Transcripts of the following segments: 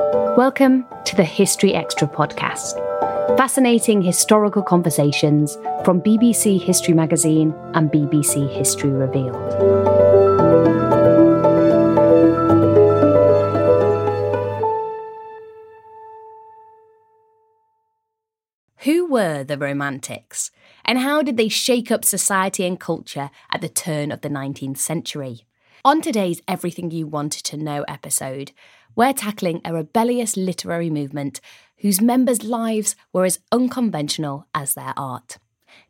Welcome to the History Extra podcast. Fascinating historical conversations from BBC History Magazine and BBC History Revealed. Who were the Romantics, and how did they shake up society and culture at the turn of the 19th century? On today's Everything You Wanted to Know episode, we're tackling a rebellious literary movement whose members' lives were as unconventional as their art.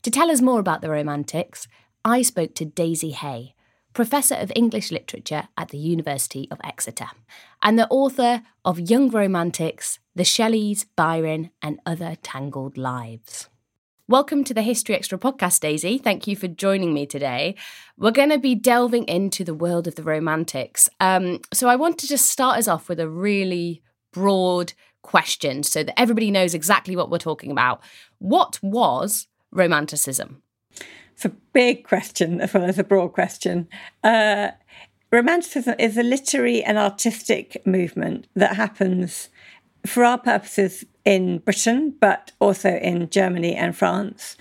To tell us more about the Romantics, I spoke to Daisy Hay, Professor of English Literature at the University of Exeter, and the author of Young Romantics, The Shelleys, Byron, and Other Tangled Lives. Welcome to the History Extra podcast, Daisy. Thank you for joining me today. We're going to be delving into the world of the Romantics. Um, so, I want to just start us off with a really broad question so that everybody knows exactly what we're talking about. What was Romanticism? It's a big question as well as a broad question. Uh, Romanticism is a literary and artistic movement that happens for our purposes in Britain, but also in Germany and France,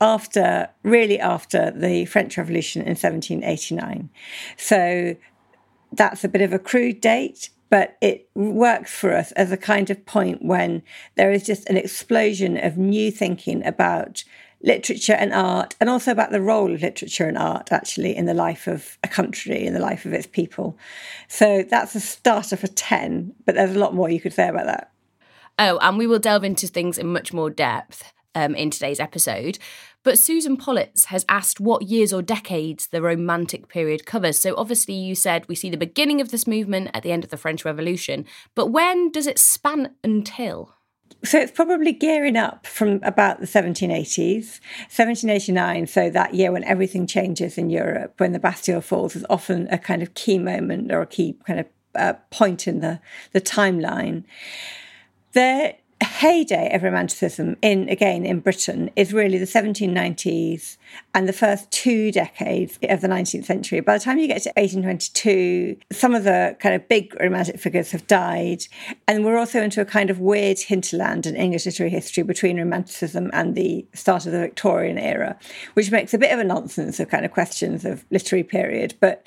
after really after the French Revolution in 1789. So that's a bit of a crude date, but it works for us as a kind of point when there is just an explosion of new thinking about literature and art, and also about the role of literature and art actually in the life of a country, in the life of its people. So that's a starter for 10, but there's a lot more you could say about that. Oh, and we will delve into things in much more depth um, in today's episode. But Susan Pollitz has asked what years or decades the Romantic period covers. So obviously, you said we see the beginning of this movement at the end of the French Revolution, but when does it span until? So it's probably gearing up from about the 1780s, 1789. So that year when everything changes in Europe, when the Bastille falls, is often a kind of key moment or a key kind of uh, point in the, the timeline. The heyday of romanticism in again in Britain is really the 1790s and the first two decades of the 19th century. By the time you get to 1822, some of the kind of big romantic figures have died, and we're also into a kind of weird hinterland in English literary history between romanticism and the start of the Victorian era, which makes a bit of a nonsense of kind of questions of literary period, but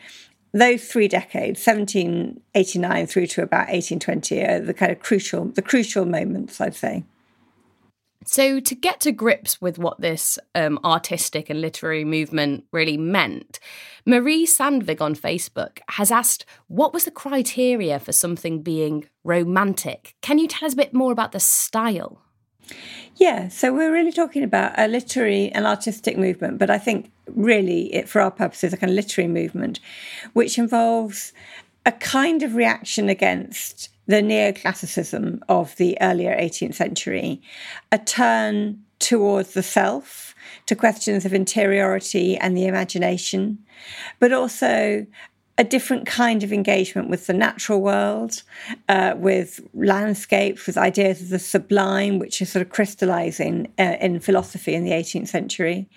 those three decades 1789 through to about 1820 are the kind of crucial the crucial moments i'd say. So to get to grips with what this um, artistic and literary movement really meant marie sandvig on facebook has asked what was the criteria for something being romantic? Can you tell us a bit more about the style yeah, so we're really talking about a literary and artistic movement, but I think really it, for our purposes, a kind of literary movement, which involves a kind of reaction against the neoclassicism of the earlier 18th century, a turn towards the self, to questions of interiority and the imagination, but also a different kind of engagement with the natural world, uh, with landscapes, with ideas of the sublime, which is sort of crystallizing uh, in philosophy in the 18th century,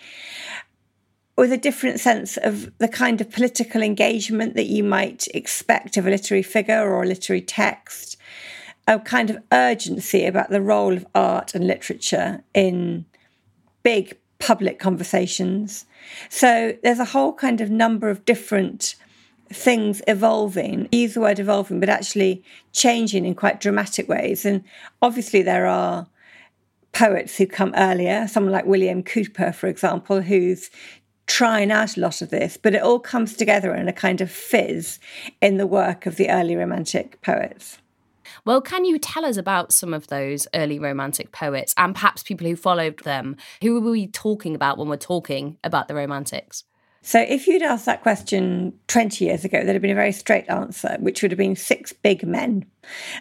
with a different sense of the kind of political engagement that you might expect of a literary figure or a literary text, a kind of urgency about the role of art and literature in big public conversations. So there's a whole kind of number of different things evolving. use the word evolving, but actually changing in quite dramatic ways. And obviously, there are poets who come earlier, someone like William Cowper, for example, who's trying out a lot of this, but it all comes together in a kind of fizz in the work of the early Romantic poets. Well, can you tell us about some of those early Romantic poets and perhaps people who followed them? Who were we talking about when we're talking about the Romantics? So, if you'd asked that question 20 years ago, there'd have been a very straight answer, which would have been six big men.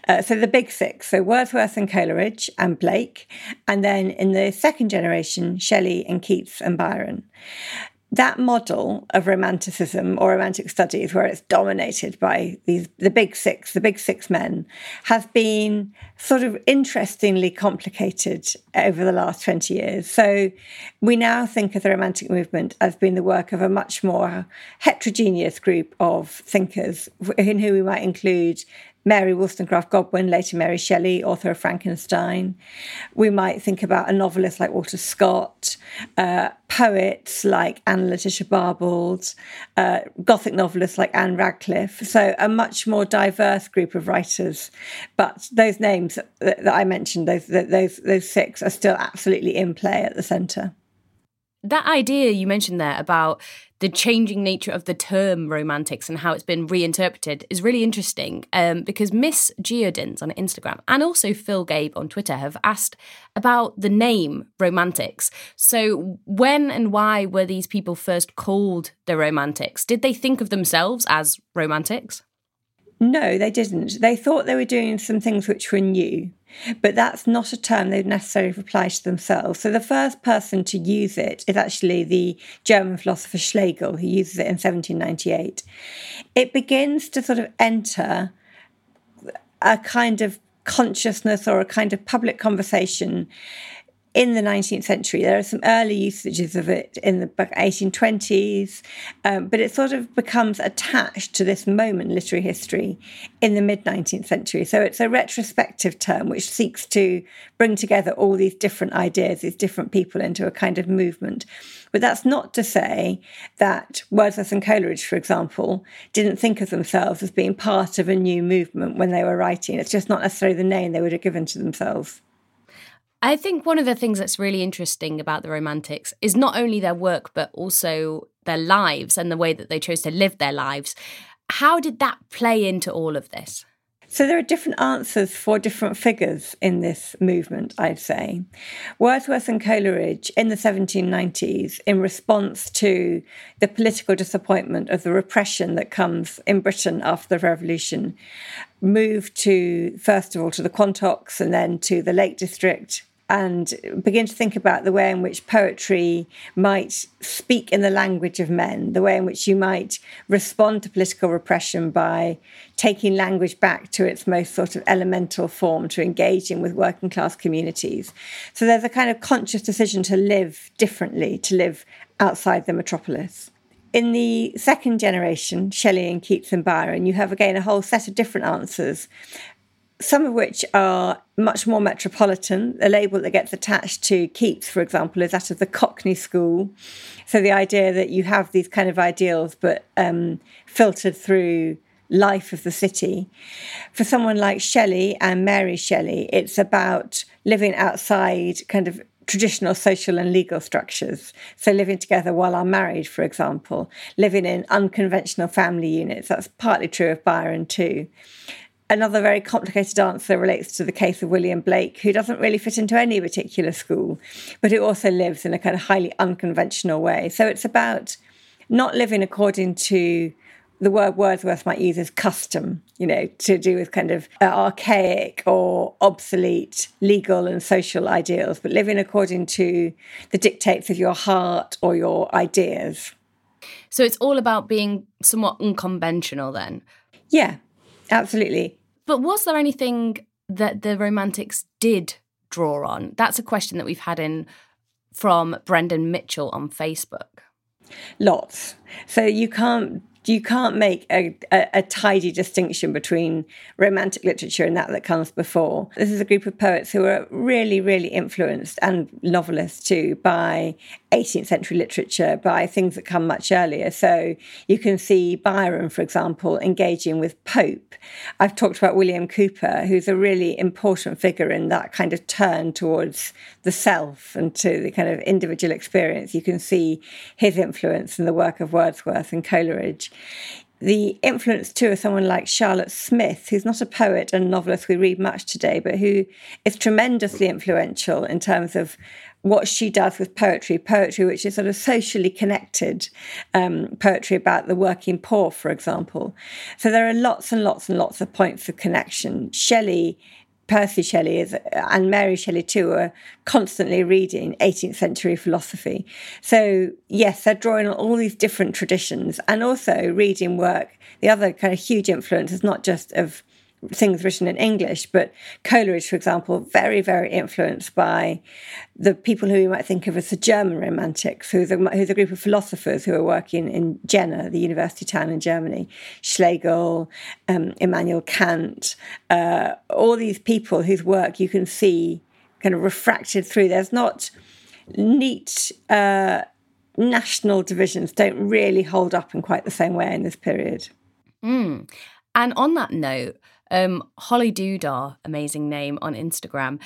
Uh, so, the big six so Wordsworth and Coleridge and Blake, and then in the second generation, Shelley and Keats and Byron that model of romanticism or romantic studies where it's dominated by these the big six the big six men has been sort of interestingly complicated over the last 20 years. So we now think of the romantic movement as being the work of a much more heterogeneous group of thinkers in who we might include Mary Wollstonecraft Godwin, later Mary Shelley, author of Frankenstein. We might think about a novelist like Walter Scott, uh, poets like Anne Letitia Barbauld, uh, Gothic novelists like Ann Radcliffe. So a much more diverse group of writers. But those names that, that I mentioned, those, those, those six, are still absolutely in play at the centre. That idea you mentioned there about the changing nature of the term romantics and how it's been reinterpreted is really interesting um, because Miss Geodins on Instagram and also Phil Gabe on Twitter have asked about the name romantics. So, when and why were these people first called the romantics? Did they think of themselves as romantics? No, they didn't. They thought they were doing some things which were new, but that's not a term they'd necessarily apply to themselves. So the first person to use it is actually the German philosopher Schlegel, who uses it in 1798. It begins to sort of enter a kind of consciousness or a kind of public conversation in the 19th century. There are some early usages of it in the 1820s, um, but it sort of becomes attached to this moment literary history in the mid 19th century. So it's a retrospective term which seeks to bring together all these different ideas, these different people into a kind of movement. But that's not to say that Wordsworth and Coleridge, for example, didn't think of themselves as being part of a new movement when they were writing. It's just not necessarily the name they would have given to themselves. I think one of the things that's really interesting about the Romantics is not only their work, but also their lives and the way that they chose to live their lives. How did that play into all of this? So there are different answers for different figures in this movement, I'd say. Wordsworth and Coleridge in the 1790s, in response to the political disappointment of the repression that comes in Britain after the revolution, moved to, first of all, to the Quantocks and then to the Lake District and begin to think about the way in which poetry might speak in the language of men, the way in which you might respond to political repression by taking language back to its most sort of elemental form, to engaging with working class communities. So there's a kind of conscious decision to live differently, to live outside the metropolis. In the second generation, Shelley and Keats and Byron, you have again a whole set of different answers some of which are much more metropolitan. The label that gets attached to Keats, for example, is that of the Cockney School. So the idea that you have these kind of ideals, but um, filtered through life of the city. For someone like Shelley and Mary Shelley, it's about living outside kind of traditional social and legal structures. So, living together while unmarried, for example, living in unconventional family units. That's partly true of Byron, too. Another very complicated answer relates to the case of William Blake, who doesn't really fit into any particular school, but who also lives in a kind of highly unconventional way. So it's about not living according to the word Wordsworth might use as custom, you know, to do with kind of uh, archaic or obsolete legal and social ideals, but living according to the dictates of your heart or your ideas. So it's all about being somewhat unconventional then? Yeah, absolutely. But was there anything that the Romantics did draw on? That's a question that we've had in from Brendan Mitchell on Facebook. Lots. So you can't you can't make a, a, a, tidy distinction between romantic literature and that that comes before. This is a group of poets who are really, really influenced, and novelists too, by 18th century literature, by things that come much earlier. So you can see Byron, for example, engaging with Pope. I've talked about William Cowper, who's a really important figure in that kind of turn towards the self and to the kind of individual experience. You can see his influence in the work of Wordsworth and Coleridge. The influence too of someone like Charlotte Smith, who's not a poet and novelist we read much today, but who is tremendously influential in terms of what she does with poetry, poetry which is sort of socially connected, um, poetry about the working poor, for example. So there are lots and lots and lots of points of connection. Shelley Percy Shelley is, uh, and Mary Shelley too are constantly reading 18th century philosophy. So, yes, they're drawing on all these different traditions and also reading work. The other kind of huge influence is not just of things written in English, but Coleridge, for example, very, very influenced by the people who you might think of as the German Romantics, who's a, who's a group of philosophers who are working in Jena, the university town in Germany. Schlegel, um, Immanuel Kant, uh, all these people whose work you can see kind of refracted through. There's not neat. Uh, national divisions don't really hold up in quite the same way in this period. Mm. And on that note, um, Holly Dudar, amazing name on Instagram,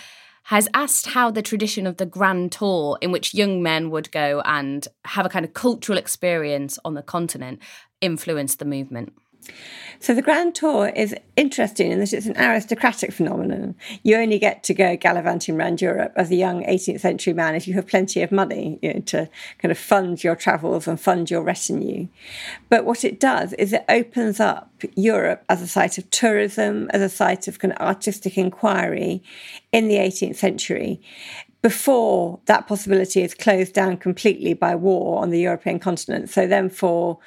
has asked how the tradition of the Grand Tour, in which young men would go and have a kind of cultural experience on the continent, influenced the movement. So the Grand Tour is interesting in that it's an aristocratic phenomenon. You only get to go gallivanting around Europe as a young 18th century man if you have plenty of money you know, to kind of fund your travels and fund your retinue. But what it does is it opens up Europe as a site of tourism, as a site of kind of artistic inquiry in the 18th century before that possibility is closed down completely by war on the European continent. So then for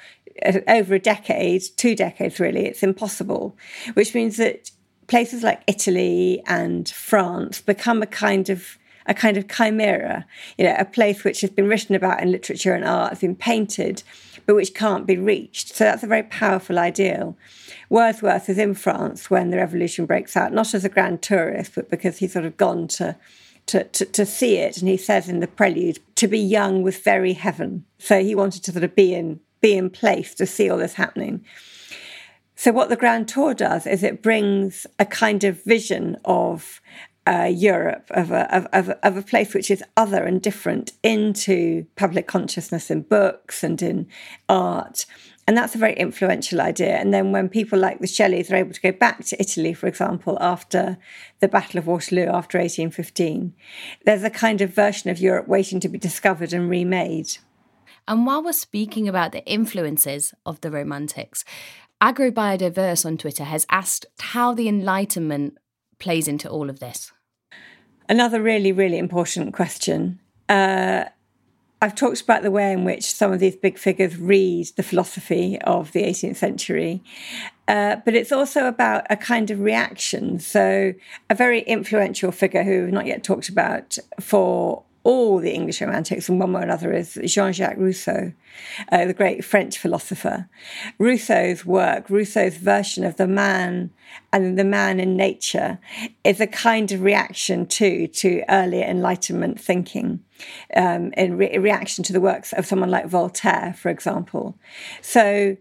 over a decade, two decades really, it's impossible, which means that places like Italy and France become a kind of a kind of chimera, you know, a place which has been written about in literature and art, has been painted, but which can't be reached. So that's a very powerful ideal. Wordsworth is in France when the revolution breaks out, not as a grand tourist, but because he's sort of gone to to, to, to, see it. And he says in the prelude, to be young was very heaven. So he wanted to sort of be in be in place to see all this happening. So, what the Grand Tour does is it brings a kind of vision of uh, Europe, of a, of, of, of, a place which is other and different, into public consciousness in books and in art. And that's a very influential idea. And then when people like the Shelleys are able to go back to Italy, for example, after the Battle of Waterloo, after 1815, there's a kind of version of Europe waiting to be discovered and remade. And while we're speaking about the influences of the Romantics, AgroBiodiverse on Twitter has asked how the Enlightenment plays into all of this. Another really, really important question. Uh, I've talked about the way in which some of these big figures read the philosophy of the 18th century, uh, but it's also about a kind of reaction. So, a very influential figure who we've not yet talked about for all the English Romantics in one way or another is Jean Jacques Rousseau, uh, the great French philosopher. Rousseau's work, Rousseau's version of the man and the man in nature, is a kind of reaction too to earlier Enlightenment thinking, um, in re- reaction to the works of someone like Voltaire, for example. So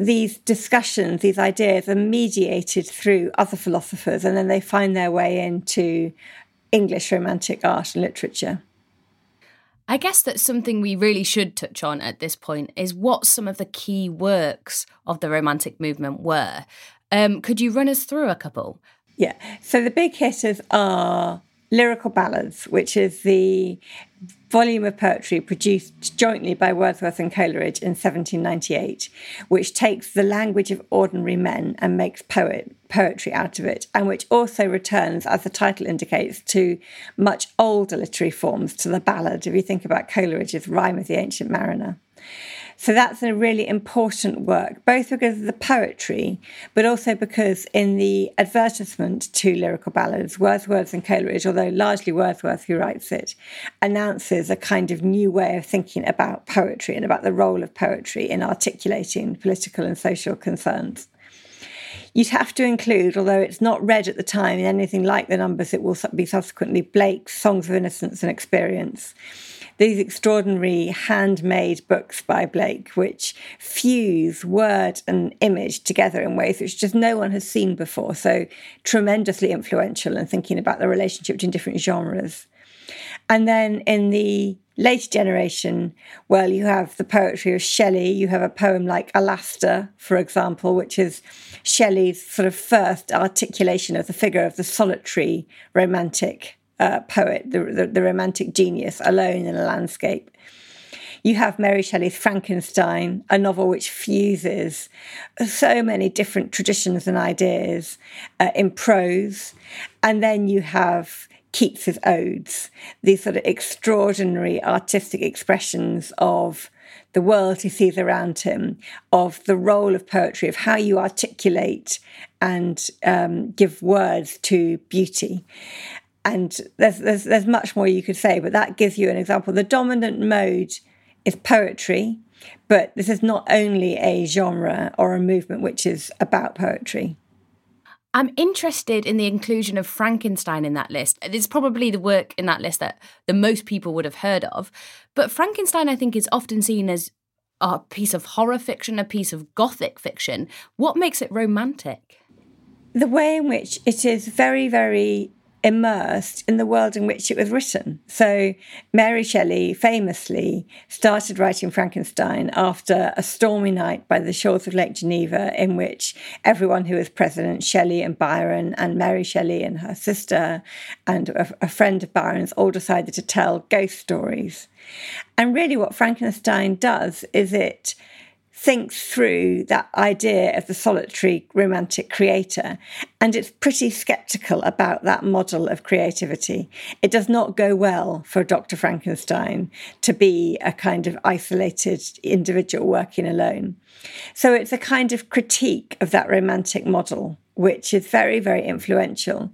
these discussions, these ideas are mediated through other philosophers, and then they find their way into English Romantic art and literature. I guess that's something we really should touch on at this point is what some of the key works of the Romantic movement were. Um, could you run us through a couple? Yeah. So the big hitters are Lyrical Ballads, which is the volume of poetry produced jointly by Wordsworth and Coleridge in 1798, which takes the language of ordinary men and makes poet poetry out of it, and which also returns, as the title indicates, to much older literary forms, to the ballad, if you think about Coleridge's Rime of the Ancient Mariner. So that's a really important work, both because of the poetry, but also because in the advertisement to lyrical ballads, Wordsworth and Coleridge, although largely Wordsworth who writes it, announces a kind of new way of thinking about poetry and about the role of poetry in articulating political and social concerns. You'd have to include, although it's not read at the time in anything like the numbers it will be subsequently, Blake's Songs of Innocence and Experience these extraordinary handmade books by Blake, which fuse word and image together in ways which just no one has seen before. So tremendously influential in thinking about the relationship between different genres. And then in the later generation, well, you have the poetry of Shelley. You have a poem like Alastor, for example, which is Shelley's sort of first articulation of the figure of the solitary romantic uh, poet, the, the, the romantic genius, alone in a landscape. You have Mary Shelley's Frankenstein, a novel which fuses so many different traditions and ideas uh, in prose. And then you have Keats's odes, these sort of extraordinary artistic expressions of the world he sees around him, of the role of poetry, of how you articulate and um, give words to beauty. And there's, there's, there's much more you could say, but that gives you an example. The dominant mode is poetry, but this is not only a genre or a movement which is about poetry. I'm interested in the inclusion of Frankenstein in that list. It's probably the work in that list that the most people would have heard of. But Frankenstein, I think, is often seen as a piece of horror fiction, a piece of gothic fiction. What makes it romantic? The way in which it is very, very immersed in the world in which it was written. So, Mary Shelley famously started writing Frankenstein after a stormy night by the shores of Lake Geneva, in which everyone who was present, Shelley and Byron, and Mary Shelley and her sister, and a, a friend of Byron's, all decided to tell ghost stories. And really, what Frankenstein does is it thinks through that idea of the solitary romantic creator. And it's pretty skeptical about that model of creativity. It does not go well for Dr. Frankenstein to be a kind of isolated individual working alone. So it's a kind of critique of that romantic model. Which is very, very influential.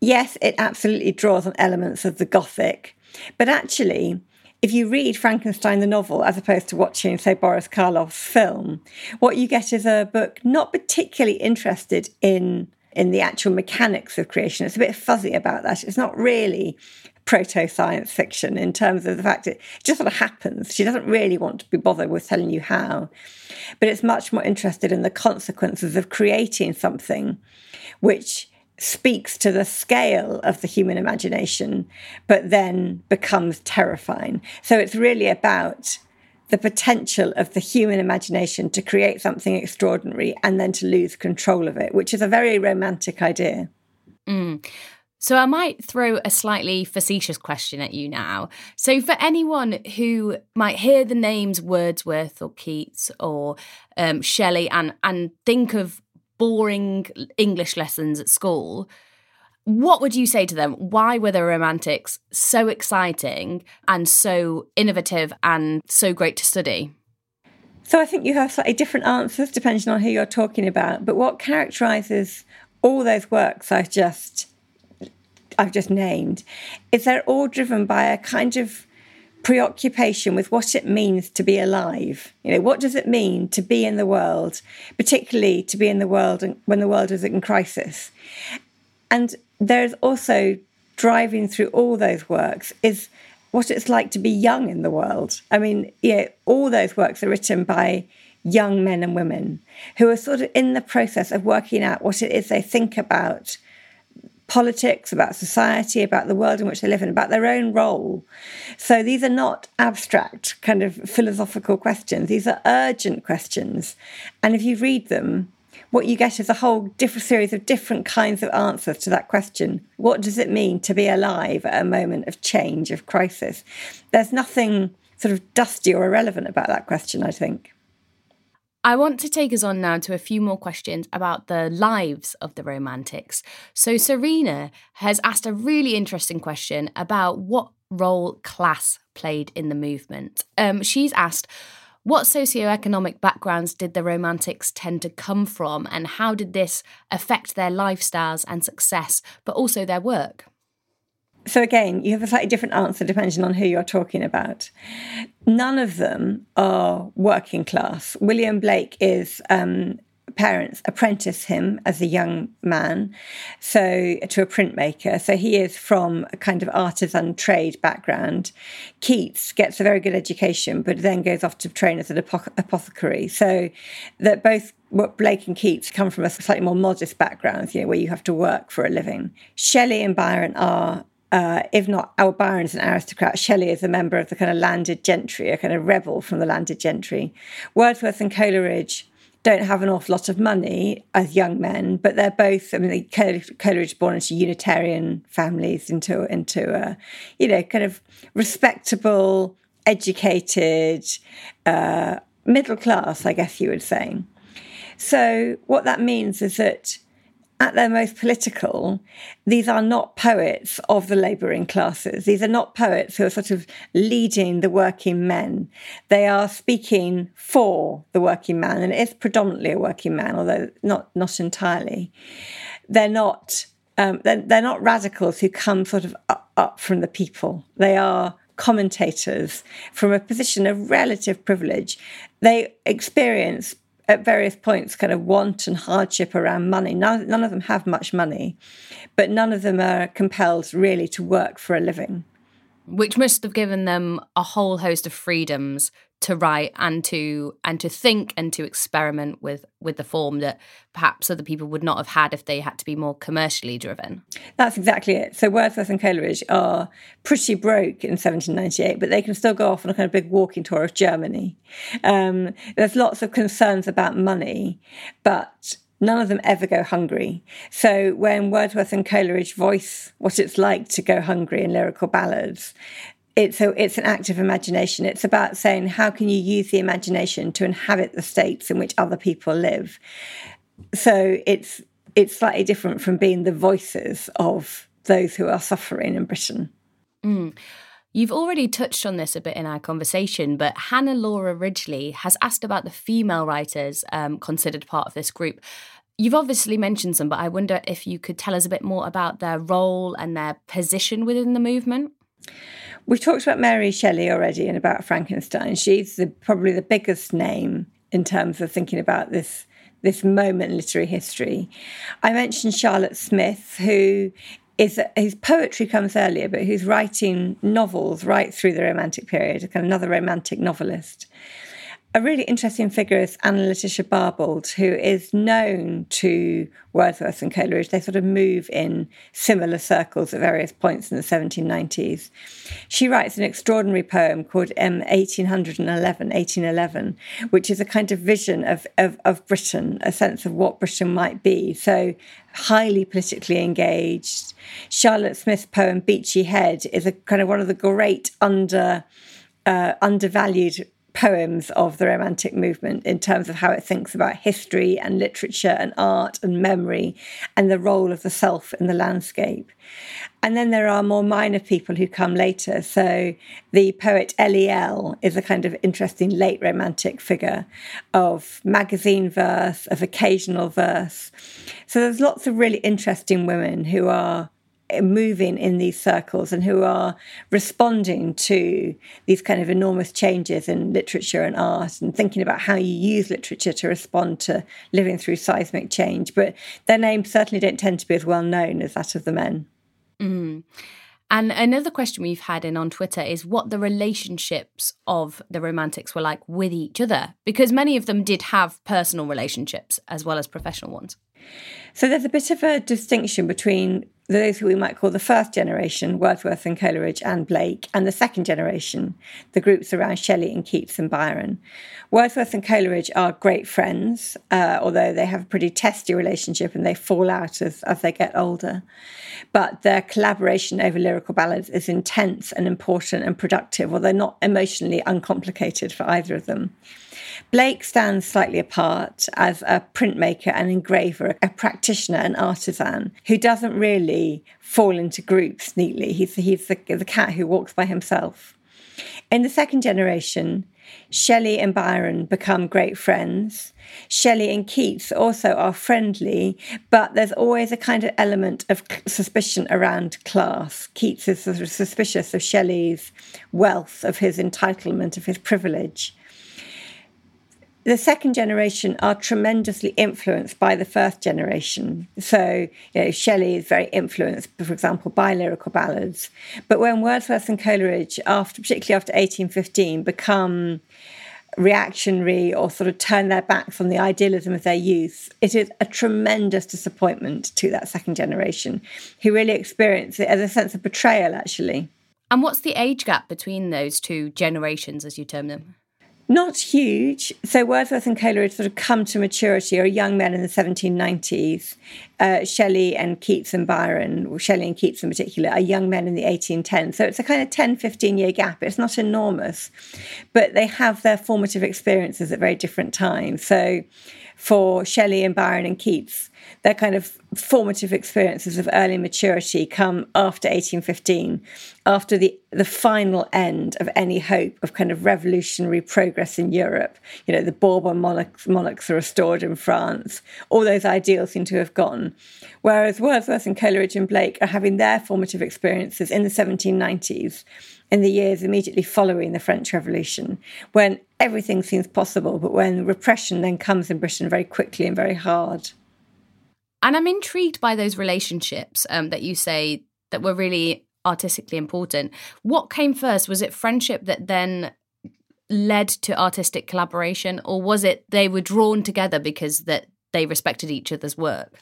Yes, it absolutely draws on elements of the Gothic, but actually, if you read Frankenstein the novel as opposed to watching, say, Boris Karloff's film, what you get is a book not particularly interested in in the actual mechanics of creation. It's a bit fuzzy about that. It's not really proto science fiction in terms of the fact it just sort of happens. She doesn't really want to be bothered with telling you how, but it's much more interested in the consequences of creating something which speaks to the scale of the human imagination, but then becomes terrifying. So it's really about the potential of the human imagination to create something extraordinary and then to lose control of it, which is a very romantic idea. Mm. So I might throw a slightly facetious question at you now. So for anyone who might hear the names Wordsworth or Keats or um, Shelley and and think of boring English lessons at school, what would you say to them? Why were the romantics so exciting and so innovative and so great to study? So I think you have slightly different answers depending on who you're talking about. But what characterizes all those works I've just I've just named is they're all driven by a kind of preoccupation with what it means to be alive. You know, what does it mean to be in the world, particularly to be in the world when the world is in crisis? And there's also driving through all those works is what it's like to be young in the world. I mean, yeah, all those works are written by young men and women who are sort of in the process of working out what it is they think about politics, about society, about the world in which they live in, about their own role. So these are not abstract kind of philosophical questions. These are urgent questions. And if you read them, what you get is a whole different series of different kinds of answers to that question. What does it mean to be alive at a moment of change, of crisis? There's nothing sort of dusty or irrelevant about that question, I think. I want to take us on now to a few more questions about the lives of the Romantics. So, Serena has asked a really interesting question about what role class played in the movement. Um, she's asked, what socioeconomic backgrounds did the Romantics tend to come from, and how did this affect their lifestyles and success, but also their work? So again, you have a slightly different answer depending on who you're talking about. None of them are working class. William Blake is um, parents apprentice him as a young man so to a printmaker so he is from a kind of artisan trade background keats gets a very good education but then goes off to train as an apothecary so that both what blake and keats come from a slightly more modest background you know where you have to work for a living shelley and byron are uh, if not, our Byron's an aristocrat. Shelley is a member of the kind of landed gentry, a kind of rebel from the landed gentry. Wordsworth and Coleridge don't have an awful lot of money as young men, but they're both. I mean, Coleridge born into Unitarian families, into into a, you know, kind of respectable, educated, uh, middle class, I guess you would say. So what that means is that at their most political, these are not poets of the labouring classes. These are not poets who are sort of leading the working men. They are speaking for the working man, and it is predominantly a working man, although not not entirely. They're not um, they're, they're not radicals who come sort of up, up from the people. They are commentators from a position of relative privilege. They experience at various points kind of want and hardship around money. None, none of them have much money, but none of them are compelled really to work for a living. Which must have given them a whole host of freedoms to write and to and to think and to experiment with with the form that perhaps other people would not have had if they had to be more commercially driven. That's exactly it. So Wordsworth and Coleridge are pretty broke in 1798, but they can still go off on a kind of big walking tour of Germany. Um, there's lots of concerns about money, but none of them ever go hungry. So when Wordsworth and Coleridge voice what it's like to go hungry in lyrical ballads, it's a, it's an act of imagination. It's about saying how can you use the imagination to inhabit the states in which other people live. So it's it's slightly different from being the voices of those who are suffering in Britain. Mm. You've already touched on this a bit in our conversation, but Hannah Laura Ridgely has asked about the female writers um, considered part of this group. You've obviously mentioned some, but I wonder if you could tell us a bit more about their role and their position within the movement. We've talked about Mary Shelley already and about Frankenstein. She's the, probably the biggest name in terms of thinking about this this moment in literary history. I mentioned Charlotte Smith, who is his poetry comes earlier, but who's writing novels right through the Romantic period, kind of another romantic novelist a really interesting figure is Anna Letitia Barbauld, who is known to Wordsworth and Coleridge. They sort of move in similar circles at various points in the 1790s. She writes an extraordinary poem called um, 1811, 1811, which is a kind of vision of, of, of Britain, a sense of what Britain might be. So highly politically engaged. Charlotte Smith's poem Beachy Head is a kind of one of the great under uh, undervalued poems of the Romantic movement in terms of how it thinks about history and literature and art and memory and the role of the self in the landscape. And then there are more minor people who come later. So the poet L.E.L. is a kind of interesting late Romantic figure of magazine verse, of occasional verse. So there's lots of really interesting women who are moving in these circles and who are responding to these kind of enormous changes in literature and art and thinking about how you use literature to respond to living through seismic change. But their names certainly don't tend to be as well known as that of the men. Mm. And another question we've had in on Twitter is what the relationships of the romantics were like with each other, because many of them did have personal relationships as well as professional ones. So there's a bit of a distinction between those who we might call the first generation, Wordsworth and Coleridge and Blake, and the second generation, the groups around Shelley and Keats and Byron. Wordsworth and Coleridge are great friends, uh, although they have a pretty testy relationship and they fall out as, as they get older. But their collaboration over lyrical ballads is intense and important and productive, although not emotionally uncomplicated for either of them. Blake stands slightly apart as a printmaker and engraver, a practitioner, an artisan who doesn't really fall into groups neatly. He's, he's the, the cat who walks by himself. In the second generation, Shelley and Byron become great friends. Shelley and Keats also are friendly, but there's always a kind of element of suspicion around class. Keats is sort of suspicious of Shelley's wealth, of his entitlement, of his privilege the second generation are tremendously influenced by the first generation. So, you know, Shelley is very influenced, for example, by lyrical ballads. But when Wordsworth and Coleridge, after particularly after 1815, become reactionary or sort of turn their backs on the idealism of their youth, it is a tremendous disappointment to that second generation who really experience it as a sense of betrayal, actually. And what's the age gap between those two generations, as you term them? Not huge. So Wordsworth and Coleridge sort of come to maturity, or young men in the 1790s. Uh, Shelley and Keats and Byron, or Shelley and Keats in particular, are young men in the 1810s. So it's a kind of 10, 15 year gap. It's not enormous, but they have their formative experiences at very different times. So for Shelley and Byron and Keats, their kind of formative experiences of early maturity come after 1815, after the, the final end of any hope of kind of revolutionary progress in Europe. You know, the Bourbon monarchs, monarchs are restored in France. All those ideals seem to have gone. Whereas Wordsworth and Coleridge and Blake are having their formative experiences in the 1790s in the years immediately following the French Revolution, when everything seems possible, but when repression then comes in Britain very quickly and very hard. And I'm intrigued by those relationships um, that you say that were really artistically important. What came first? Was it friendship that then led to artistic collaboration, or was it they were drawn together because that they respected each other's work?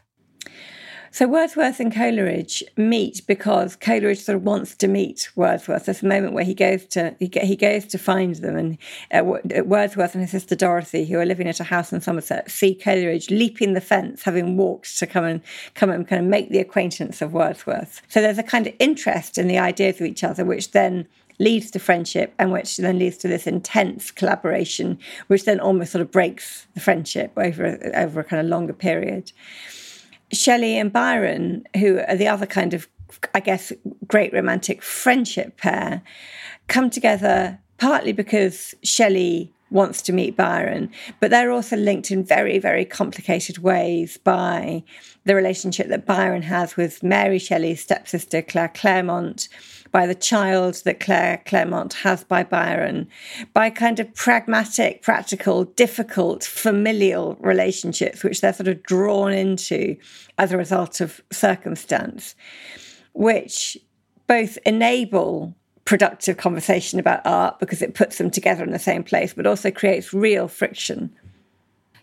So Wordsworth and Coleridge meet because Coleridge sort of wants to meet Wordsworth. There's a moment where he goes to he, goes to find them, and uh, Wordsworth and his sister Dorothy, who are living at a house in Somerset, see Coleridge leaping the fence, having walked to come and come and kind of make the acquaintance of Wordsworth. So there's a kind of interest in the ideas of each other, which then leads to friendship and which then leads to this intense collaboration, which then almost sort of breaks the friendship over over a kind of longer period. Shelley and Byron, who are the other kind of, I guess, great romantic friendship pair, come together partly because Shelley wants to meet Byron, but they're also linked in very, very complicated ways by the relationship that Byron has with Mary Shelley's stepsister, Claire Clairmont, by the child that Claire Clairmont has by Byron, by kind of pragmatic, practical, difficult, familial relationships, which they're sort of drawn into as a result of circumstance, which both enable productive conversation about art because it puts them together in the same place, but also creates real friction.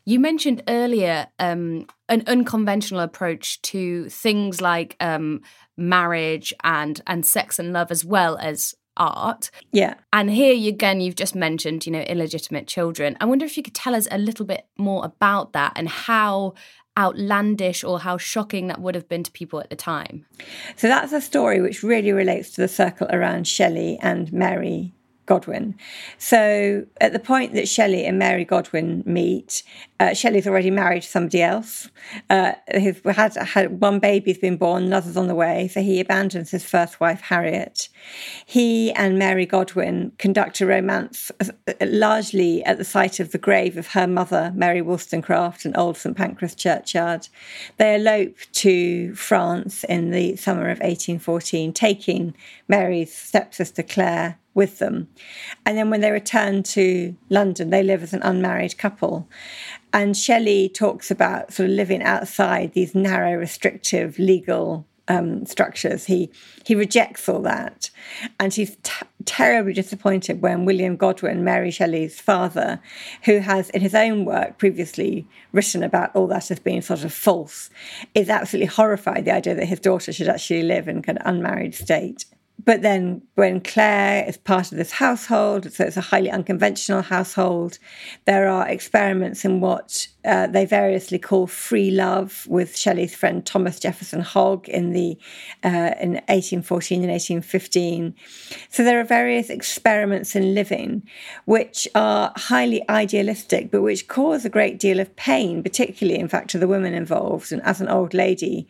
You mentioned earlier um, an unconventional approach to things like um, marriage and and sex and love, as well as art. Yeah. And here you, again, you've just mentioned, you know, illegitimate children. I wonder if you could tell us a little bit more about that and how outlandish or how shocking that would have been to people at the time. So that's a story which really relates to the circle around Shelley and Mary Godwin. So at the point that Shelley and Mary Godwin meet, uh, Shelley's already married to somebody else. Uh, had, had one baby's been born, another's on the way, so he abandons his first wife, Harriet. He and Mary Godwin conduct a romance uh, largely at the site of the grave of her mother, Mary Wollstonecraft, in Old St Pancras churchyard. They elope to France in the summer of 1814, taking Mary's stepsister Claire with them. And then when they return to London, they live as an unmarried couple. And Shelley talks about sort of living outside these narrow, restrictive legal um, structures. He he rejects all that, and he's t- terribly disappointed when William Godwin, Mary Shelley's father, who has in his own work previously written about all that as being sort of false, is absolutely horrified the idea that his daughter should actually live in kind of unmarried state but then when Claire is part of this household, so it's a highly unconventional household, there are experiments in what uh, they variously call free love with Shelley's friend Thomas Jefferson Hogg in the uh, in 1814 and 1815. So there are various experiments in living which are highly idealistic, but which cause a great deal of pain, particularly in fact to the women involved. And as an old lady,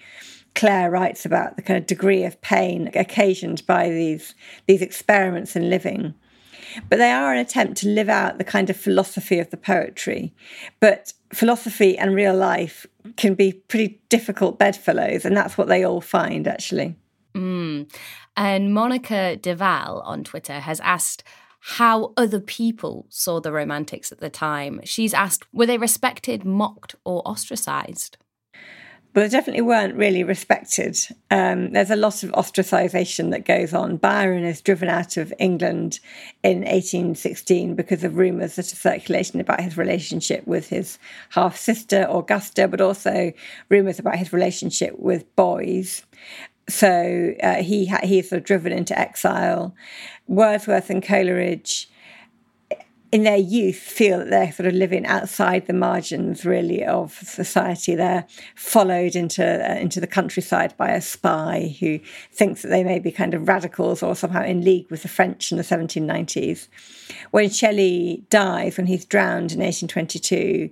Claire writes about the kind of degree of pain occasioned by these these experiments in living. But they are an attempt to live out the kind of philosophy of the poetry. But philosophy and real life can be pretty difficult bedfellows, and that's what they all find actually. Mm. And Monica Deval on Twitter has asked how other people saw the Romantics at the time. She's asked, were they respected, mocked, or ostracized? But they definitely weren't really respected. Um, there's a lot of ostracisation that goes on. Byron is driven out of England in 1816 because of rumours that are circulating about his relationship with his half sister Augusta, but also rumours about his relationship with boys. So uh, he ha- sort of driven into exile. Wordsworth and Coleridge in their youth feel that they're sort of living outside the margins really of society. They're followed into uh, into the countryside by a spy who thinks that they may be kind of radicals or somehow in league with the French in the 1790s. When Shelley dies, when he's drowned in 1822,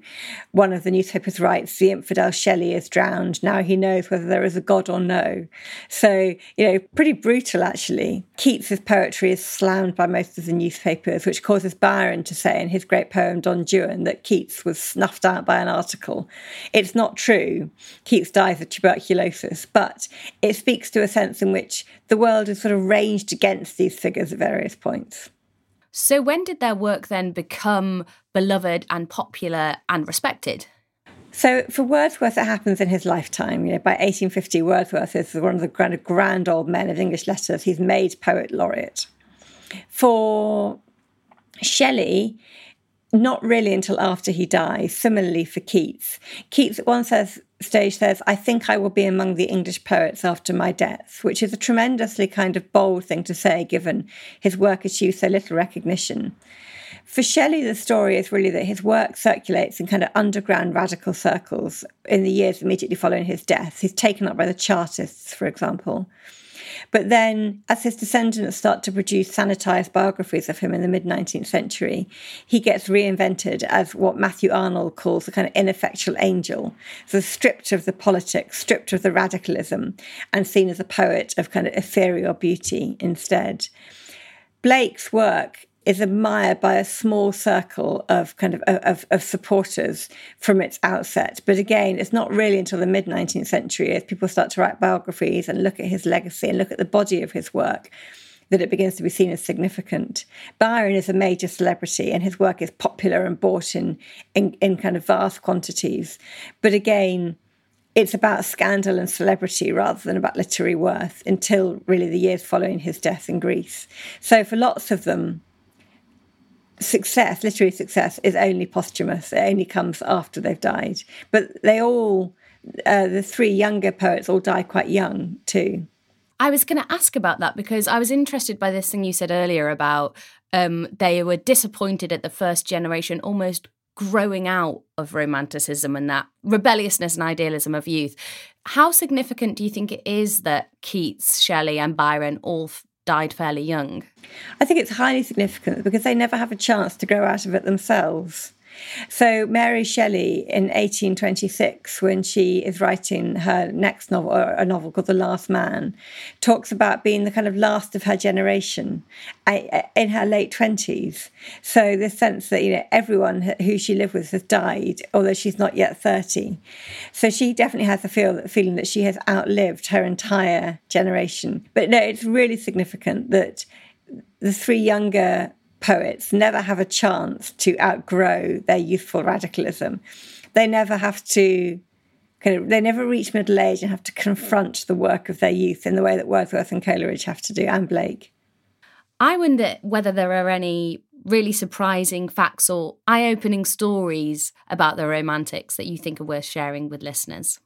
one of the newspapers writes, "The infidel Shelley is drowned. Now he knows whether there is a God or no." So you know, pretty brutal actually. Keats's poetry is slammed by most of the newspapers, which causes Byron to say in his great poem Don Juan that Keats was snuffed out by an article. It's not true. Keats dies of tuberculosis, but it speaks to a sense in which the world is sort of ranged against these figures at various points. So, when did their work then become beloved and popular and respected? So for Wordsworth, it happens in his lifetime. You know, by 1850, Wordsworth is one of the grand, grand old men of English letters. He's made poet laureate. For Shelley, not really until after he dies. Similarly for Keats. Keats at one says, stage says, I think I will be among the English poets after my death, which is a tremendously kind of bold thing to say given his work achieved so little recognition. For Shelley, the story is really that his work circulates in kind of underground radical circles in the years immediately following his death. He's taken up by the Chartists, for example. But then, as his descendants start to produce sanitized biographies of him in the mid 19th century, he gets reinvented as what Matthew Arnold calls a kind of ineffectual angel. So, stripped of the politics, stripped of the radicalism, and seen as a poet of kind of ethereal beauty instead. Blake's work is admired by a small circle of kind of, of, of supporters from its outset. But again, it's not really until the mid 19th century, as people start to write biographies and look at his legacy and look at the body of his work, that it begins to be seen as significant. Byron is a major celebrity and his work is popular and bought in, in, in kind of vast quantities. But again, it's about scandal and celebrity rather than about literary worth until really the years following his death in Greece. So for lots of them, success, literary success, is only posthumous. It only comes after they've died. But they all, uh, the three younger poets, all die quite young too. I was going to ask about that because I was interested by this thing you said earlier about um, they were disappointed at the first generation almost growing out of romanticism and that rebelliousness and idealism of youth. How significant do you think it is that Keats, Shelley, and Byron all died fairly young? I think it's highly significant because they never have a chance to grow out of it themselves. So, Mary Shelley in 1826, when she is writing her next novel, uh, a novel called The Last Man, talks about being the kind of last of her generation in her late 20s. So, this sense that, you know, everyone who she lived with has died, although she's not yet 30. So, she definitely has the feel, feeling that she has outlived her entire generation. But no, it's really significant that the three younger poets never have a chance to outgrow their youthful radicalism. They never have to kind of, they never reach middle age and have to confront the work of their youth in the way that Wordsworth and Coleridge have to do, and Blake. I wonder whether there are any really surprising facts or eye opening stories about the Romantics that you think are worth sharing with listeners.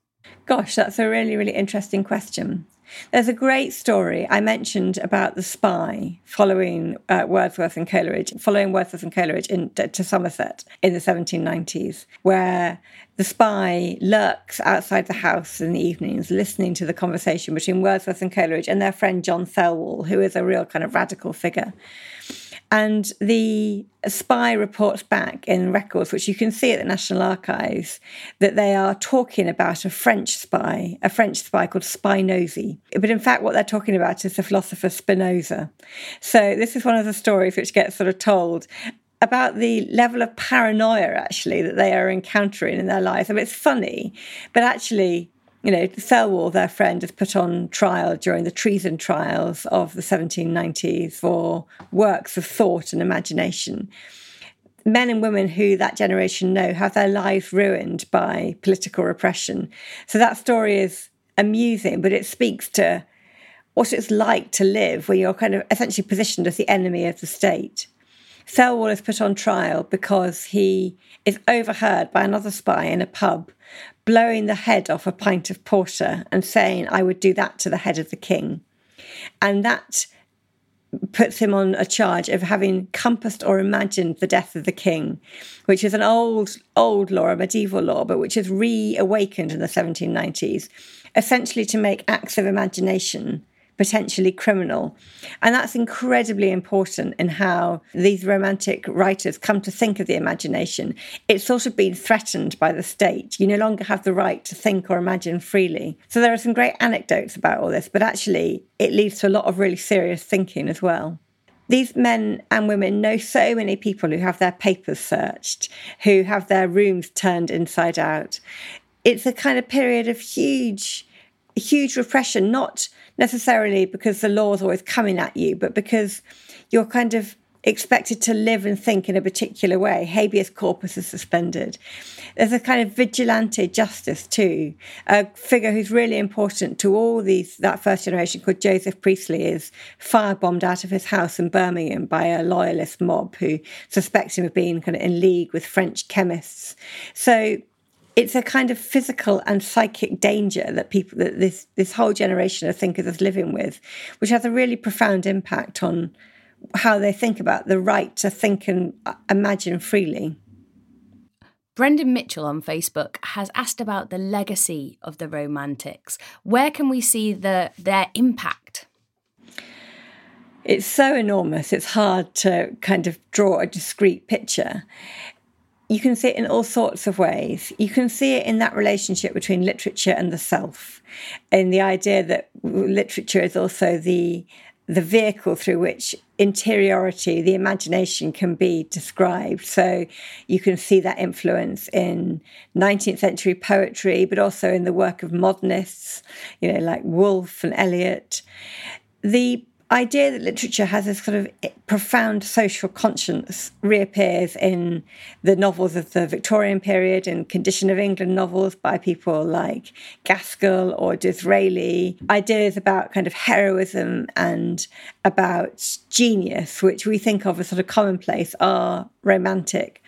Gosh, that's a really, really interesting question. There's a great story I mentioned about the spy following uh, Wordsworth and Coleridge, following Wordsworth and Coleridge in, to Somerset in the 1790s, where the spy lurks outside the house in the evenings, listening to the conversation between Wordsworth and Coleridge and their friend John Thelwall, who is a real kind of radical figure. And the spy reports back in records, which you can see at the National Archives, that they are talking about a French spy, a French spy called Spinozzi. But in fact, what they're talking about is the philosopher Spinoza. So this is one of the stories which gets sort of told about the level of paranoia actually that they are encountering in their lives. I mean, it's funny, but actually you know, Thelwall, their friend, is put on trial during the treason trials of the 1790s for works of thought and imagination. men and women who that generation know have their lives ruined by political repression. So that story is amusing, but it speaks to what it's like to live where you're kind of essentially positioned as the enemy of the state. Thelwall is put on trial because he is overheard by another spy in a pub blowing the head off a pint of porter and saying, I would do that to the head of the king. And that puts him on a charge of having compassed or imagined the death of the king, which is an old, old law, a medieval law, but which is reawakened in the 1790s, essentially to make acts of imagination potentially criminal. And that's incredibly important in how these romantic writers come to think of the imagination. It's sort of been threatened by the state. You no longer have the right to think or imagine freely. So there are some great anecdotes about all this, but actually, it leads to a lot of really serious thinking as well these men and women know so many people who have their papers searched, who have their rooms turned inside out. It's a kind of period of huge, huge repression, not necessarily because the law is always coming at you, but because you're kind of expected to live and think in a particular way. Habeas corpus is suspended. There's a kind of vigilante justice too. A figure who's really important to all these that first generation called Joseph Priestley is firebombed out of his house in Birmingham by a loyalist mob who suspect him of being kind of in league with French chemists. So it's a kind of physical and psychic danger that people that this this whole generation of thinkers is living with, which has a really profound impact on how they think about the right to think and uh, imagine freely. Brendan Mitchell on Facebook has asked about the legacy of the Romantics. Where can we see the their impact? It's so enormous, it's hard to kind of draw a discrete picture you can see it in all sorts of ways. You can see it in that relationship between literature and the self, in the idea that literature is also the the vehicle through which interiority, the imagination can be described. So you can see that influence in 19th century poetry, but also in the work of modernists, you know, like Woolf and Eliot. The idea that literature has a sort of eh, profound social conscience reappears in the novels of the Victorian period and Condition of England novels by people like Gaskell or Disraeli. Ideas about kind of heroism and about genius, which we think of as sort of commonplace, are romantic.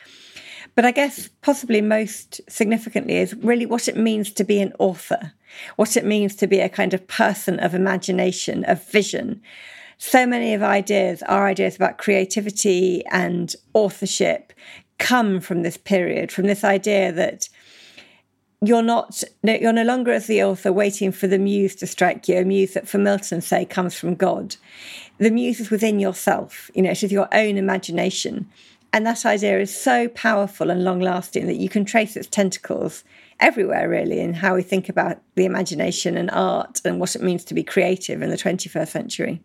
But I guess possibly most significantly is really what it means to be an author, what it means to be a kind of person of imagination, of vision. So many of ideas, our ideas about creativity and authorship, come from this period, from this idea that you're not you're no longer as the author waiting for the muse to strike you a muse that for milton say comes from god the muse is within yourself you know it is your own imagination and that idea is so powerful and long lasting that you can trace its tentacles everywhere, really, in how we think about the imagination and art and what it means to be creative in the 21st century.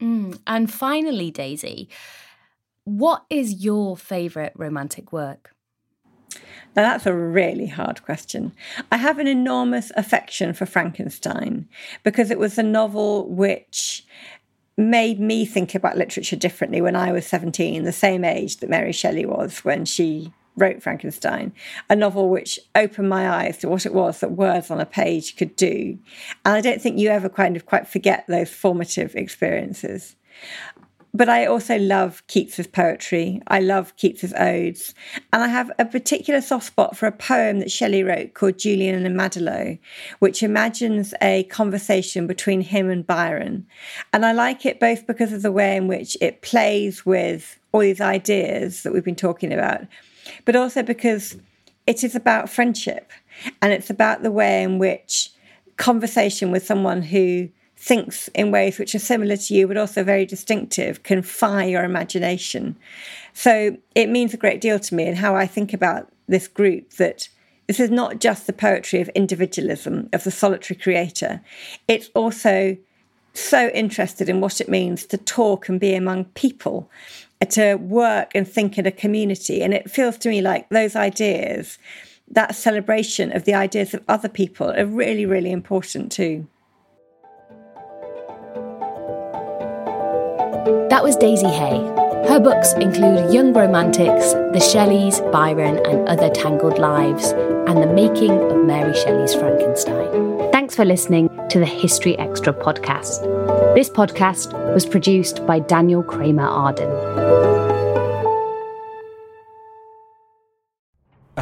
Mm. And finally, Daisy, what is your favourite romantic work? Now, that's a really hard question. I have an enormous affection for Frankenstein because it was a novel which made me think about literature differently when I was 17, the same age that Mary Shelley was when she wrote Frankenstein, a novel which opened my eyes to what it was that words on a page could do. And I don't think you ever kind of quite forget those formative experiences. But I also love Keats's poetry. I love Keats's odes. And I have a particular soft spot for a poem that Shelley wrote called Julian and Maddalo, which imagines a conversation between him and Byron. And I like it both because of the way in which it plays with all these ideas that we've been talking about, but also because it is about friendship and it's about the way in which conversation with someone who thinks in ways which are similar to you, but also very distinctive, can fire your imagination. So it means a great deal to me and how I think about this group that this is not just the poetry of individualism, of the solitary creator. It's also so interested in what it means to talk and be among people, uh, to work and think in a community. And it feels to me like those ideas, that celebration of the ideas of other people, are really, really important too. That was Daisy Hay. Her books include Young Romantics, The Shelleys, Byron and Other Tangled Lives, and The Making of Mary Shelley's Frankenstein. Thanks for listening to the History Extra podcast. This podcast was produced by Daniel Kramer Arden.